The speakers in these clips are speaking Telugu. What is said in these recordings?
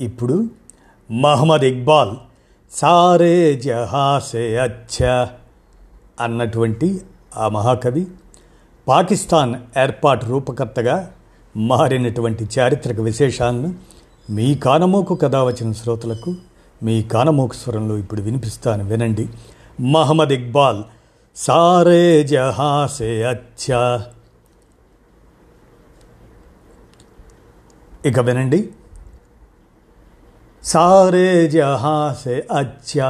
ఇప్పుడు మహమ్మద్ ఇక్బాల్ సారే జహాసే అచ్చా అన్నటువంటి ఆ మహాకవి పాకిస్తాన్ ఏర్పాటు రూపకర్తగా మారినటువంటి చారిత్రక విశేషాలను మీ కానమోకు కథ వచ్చిన శ్రోతలకు మీ కానమోకు స్వరంలో ఇప్పుడు వినిపిస్తాను వినండి. మహమ్మద్ ఇక్బాల్ సారే జహాసే అచ్చా. ఇక వినండి. सारे जहाँ से अच्छा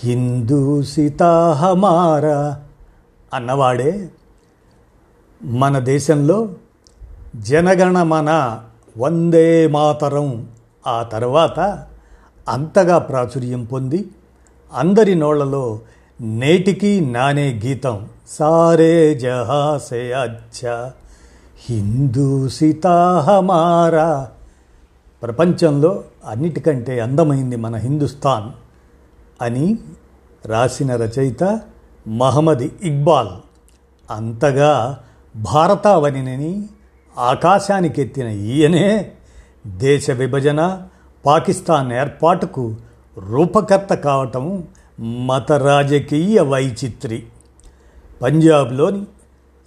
హిందూ సీతా హమారా అన్నవాడే మన దేశంలో జనగణమన వందే మాతరం ఆ తర్వాత అంతగా ప్రాచుర్యం పొంది అందరి నోళ్లలో నేటికి నానే గీతం సారే జహాసే అచ్చా హిందూ సీతా హమారా ప్రపంచంలో అన్నిటికంటే అందమైంది మన హిందుస్థాన్ అని రాసిన రచయిత మహమ్మద్ ఇక్బాల్. అంతగా భారతావనిని ఆకాశానికెత్తిన ఈయనే దేశ విభజన పాకిస్తాన్ ఏర్పాటుకు రూపకర్త కావటం మత రాజకీయ వైచిత్రి. పంజాబ్లోని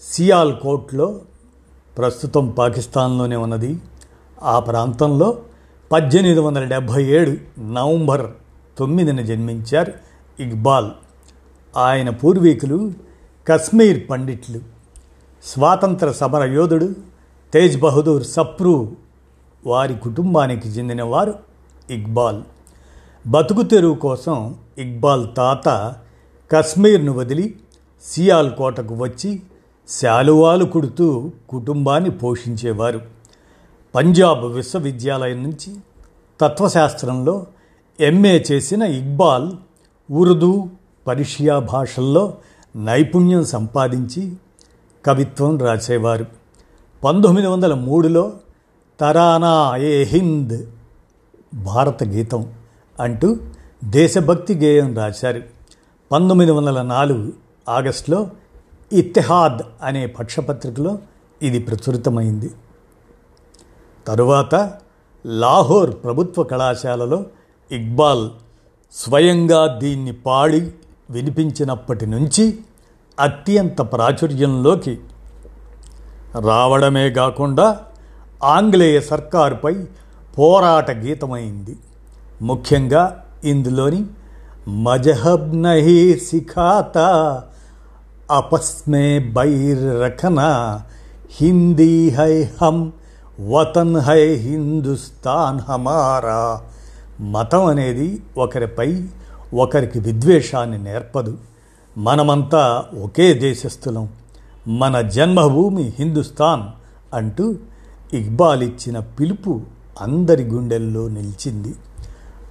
సియాల్ కోట్లో ప్రస్తుతం పాకిస్తాన్లోనే ఉన్నది. ఆ ప్రాంతంలో పద్దెనిమిది వందల డెబ్భై ఏడు నవంబర్ తొమ్మిదిన జన్మించారు ఇక్బాల్. ఆయన పూర్వీకులు కశ్మీర్ పండిట్లు స్వాతంత్ర సమర యోధుడు తేజ్ బహదూర్ సప్రూ వారి కుటుంబానికి చెందినవారు ఇక్బాల్. బతుకు తెరువు కోసం ఇక్బాల్ తాత కశ్మీర్ను వదిలి సియాల్ కోటకు వచ్చి శాలువాలు కుడుతూ కుటుంబాన్ని పోషించేవారు. పంజాబ్ విశ్వవిద్యాలయం నుంచి తత్వశాస్త్రంలో ఎంఏ చేసిన ఇక్బాల్ ఉర్దూ పర్షియా భాషల్లో నైపుణ్యం సంపాదించి కవిత్వం రాసేవారు. పంతొమ్మిది వందల మూడులో తరానా ఏ హింద్ భారత గీతం అంటూ దేశభక్తి గేయం రాశారు. పంతొమ్మిది వందల నాలుగు ఆగస్టులో ఇత్తెహాద్ అనే పక్షపత్రికలో ఇది ప్రచురితమైంది. తరువాత లాహోర్ ప్రభుత్వ కళాశాలలో ఇక్బాల్ స్వయంగా దీన్ని పాడి వినిపించినప్పటి నుంచి అత్యంత ప్రాచుర్యంలోకి రావడమే కాకుండా ఆంగ్లేయ సర్కారుపై పోరాట గీతమైంది. ముఖ్యంగా ఇందులోని మజహబ్ నహి సిఖాత అపస్మే బైర్ రఖనా హిందీ హై హమ్ వతన్ హై హిందుస్థాన్ హమారా. మతం అనేది ఒకరిపై ఒకరికి విద్వేషాన్ని నేర్పదు. మనమంతా ఒకే దేశస్థులం. మన జన్మభూమి హిందుస్థాన్ అంటూ ఇక్బాల్ ఇచ్చిన పిలుపు అందరి గుండెల్లో నిలిచింది.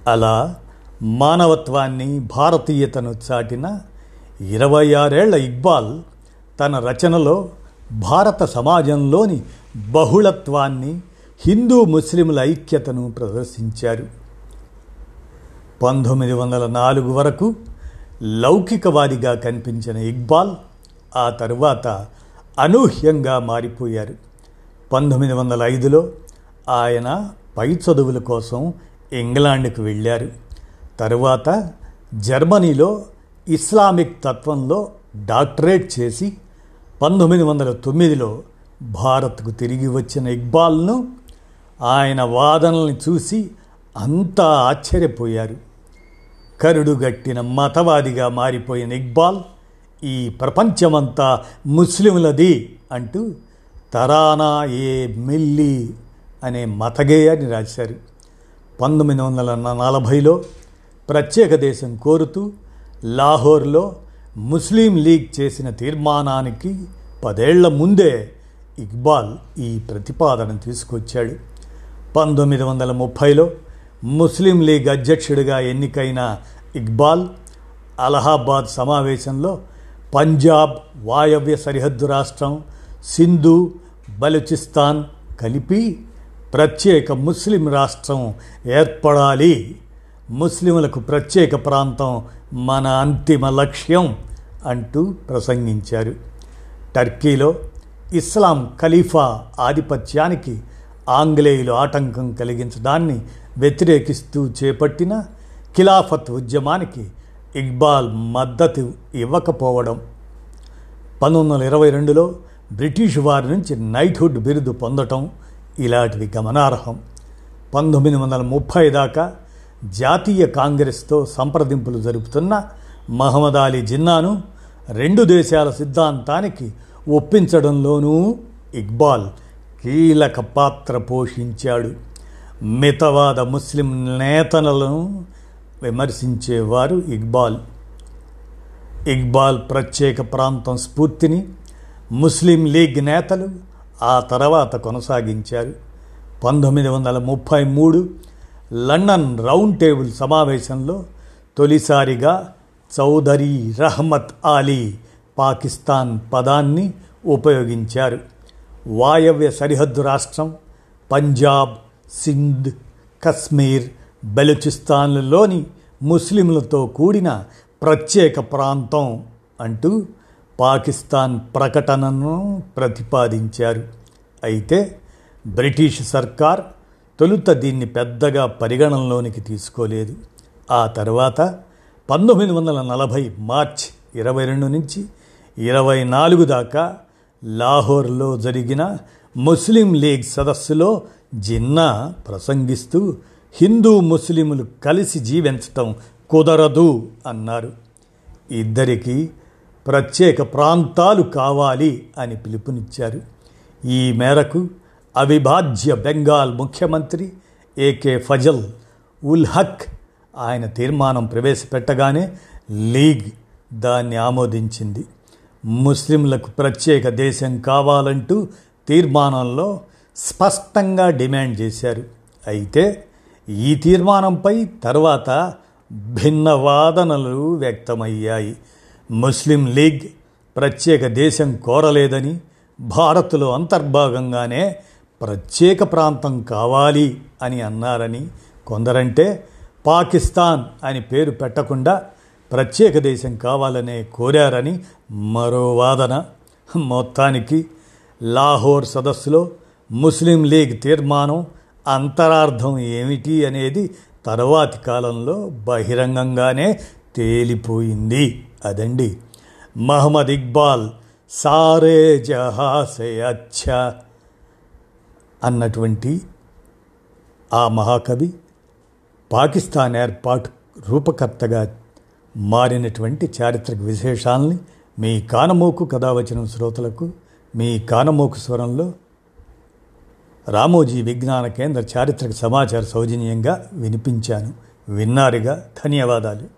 అలా మానవత్వాన్ని భారతీయతను చాటిన ఇరవై ఆరేళ్ళ ఇక్బాల్ తన రచనలో భారత సమాజంలోని బహుళత్వాన్ని హిందూ ముస్లింల ఐక్యతను ప్రదర్శించారు. పంతొమ్మిది వందల నాలుగు వరకు లౌకికవాదిగా కనిపించిన ఇక్బాల్ ఆ తరువాత అనూహ్యంగా మారిపోయారు. పంతొమ్మిది వందల ఐదులో ఆయన పై చదువుల కోసం ఇంగ్లాండ్కు వెళ్ళారు. తరువాత జర్మనీలో ఇస్లామిక్ తత్వంలో డాక్టరేట్ చేసి పంతొమ్మిది వందల తొమ్మిదిలో భారత్కు తిరిగి వచ్చిన ఇక్బాల్ను ఆయన వాదనల్ని చూసి అంతా ఆశ్చర్యపోయారు. కరుడుగట్టిన మతవాదిగా మారిపోయిన ఇక్బాల్ ఈ ప్రపంచమంతా ముస్లింలది అంటూ తరానా ఏ మిల్లి అనే మతగేయాన్ని రాశారు. పంతొమ్మిది వందల నలభైలో ప్రత్యేక దేశం కోరుతూ లాహోర్లో ముస్లిం లీగ్ చేసిన తీర్మానానికి పదేళ్ళ ముందే ఇక్బాల్ ఈ ప్రతిపాదన తీసుకొచ్చాడు. పంతొమ్మిది వందల ముప్పైలో ముస్లిం లీగ్ అధ్యక్షుడిగా ఎన్నికైన ఇక్బాల్ అలహాబాద్ సమావేశంలో పంజాబ్ వాయవ్య సరిహద్దు రాష్ట్రం సింధు బలూచిస్తాన్ కలిపి ప్రత్యేక ముస్లిం రాష్ట్రం ఏర్పడాలి. ముస్లింలకు ప్రత్యేక ప్రాంతం మన అంతిమ లక్ష్యం. అంటూ ప్రసంగించారు. టర్కీలో ఇస్లాం ఖలీఫా ఆధిపత్యానికి ఆంగ్లేయులు ఆటంకం కలిగించడాన్ని వ్యతిరేకిస్తూ చేపట్టిన ఖిలాఫత్ ఉద్యమానికి ఇక్బాల్ మద్దతు ఇవ్వకపోవడం. పంతొమ్మిది వందల ఇరవై రెండులో బ్రిటిష్ వారి నుంచి నైట్హుడ్ బిరుదు పొందటం ఇలాంటివి గమనార్హం. పంతొమ్మిది వందల ముప్పై దాకా జాతీయ కాంగ్రెస్తో సంప్రదింపులు జరుపుతున్న మహమ్మద్ అలీ జిన్నాను రెండు దేశాల సిద్ధాంతానికి ఒప్పించడంలోనూ ఇక్బాల్ కీలక పాత్ర పోషించాడు. మితవాద ముస్లిం నేతలను విమర్శించేవారు ఇక్బాల్. ఇక్బాల్ ప్రత్యేక ప్రాంతం స్ఫూర్తిని ముస్లిం లీగ్ నేతలు ఆ తర్వాత కొనసాగించారు. పంతొమ్మిది వందల ముప్పై మూడు లండన్ రౌండ్ టేబుల్ సమావేశంలో తొలిసారిగా చౌదరి రహమత్ అలీ పాకిస్తాన్ పదాన్ని ఉపయోగించారు. వాయవ్య సరిహద్దు రాష్ట్రం పంజాబ్ సింధ్ కశ్మీర్ బెలుచిస్తాన్లలోని ముస్లింలతో కూడిన ప్రత్యేక ప్రాంతం అంటూ పాకిస్తాన్ ప్రకటనను ప్రతిపాదించారు. అయితే బ్రిటిష్ సర్కార్ తొలుత దీన్ని పెద్దగా పరిగణనలోనికి తీసుకోలేదు. ఆ తర్వాత పంతొమ్మిది వందల నలభై మార్చ్ ఇరవై రెండు నుంచి ఇరవై నాలుగు దాకా లాహోర్లో జరిగిన ముస్లిం లీగ్ సదస్సులో జిన్నా ప్రసంగిస్తూ హిందూ ముస్లింలు కలిసి జీవించటం కుదరదు అన్నారు. ఇద్దరికీ ప్రత్యేక ప్రాంతాలు కావాలి అని పిలుపునిచ్చారు. ఈ మేరకు అవిభాజ్య బెంగాల్ ముఖ్యమంత్రి ఏకే ఫజల్ ఉల్ హక్ ఆయన తీర్మానం ప్రవేశపెట్టగానే లీగ్ దాన్ని ఆమోదించింది. ముస్లింలకు ప్రత్యేక దేశం కావాలంటూ తీర్మానంలో స్పష్టంగా డిమాండ్ చేశారు. అయితే ఈ తీర్మానంపై తర్వాత భిన్న వాదనలు వ్యక్తమయ్యాయి. ముస్లిం లీగ్ ప్రత్యేక దేశం కోరలేదని భారత్లో అంతర్భాగంగానే ప్రత్యేక ప్రాంతం కావాలి అని అన్నారని కొందరంటే పాకిస్తాన్ అని పేరు పెట్టకుండా ప్రత్యేక దేశం కావాలనే కోరారని మరో వాదన. మొత్తానికి లాహోర్ సదస్సులో ముస్లిం లీగ్ తీర్మానం అంతరార్థం ఏమిటి అనేది తర్వాతి కాలంలో బహిరంగంగానే తేలిపోయింది. అదండి. మహమ్మద్ ఇక్బాల్ సారే జహాసే అచ్చా అన్నటువంటి ఆ మహాకవి పాకిస్తాన్ ఏర్పాటు రూపకర్తగా మారినటువంటి చారిత్రక విశేషాలని మీ కానమోకు కథావచనం శ్రోతలకు మీ కానమోకు స్వరంలో రామోజీ విజ్ఞాన కేంద్ర చారిత్రక సమాచార సౌజన్యంగా వినిపించాను. విన్నారుగా. ధన్యవాదాలు.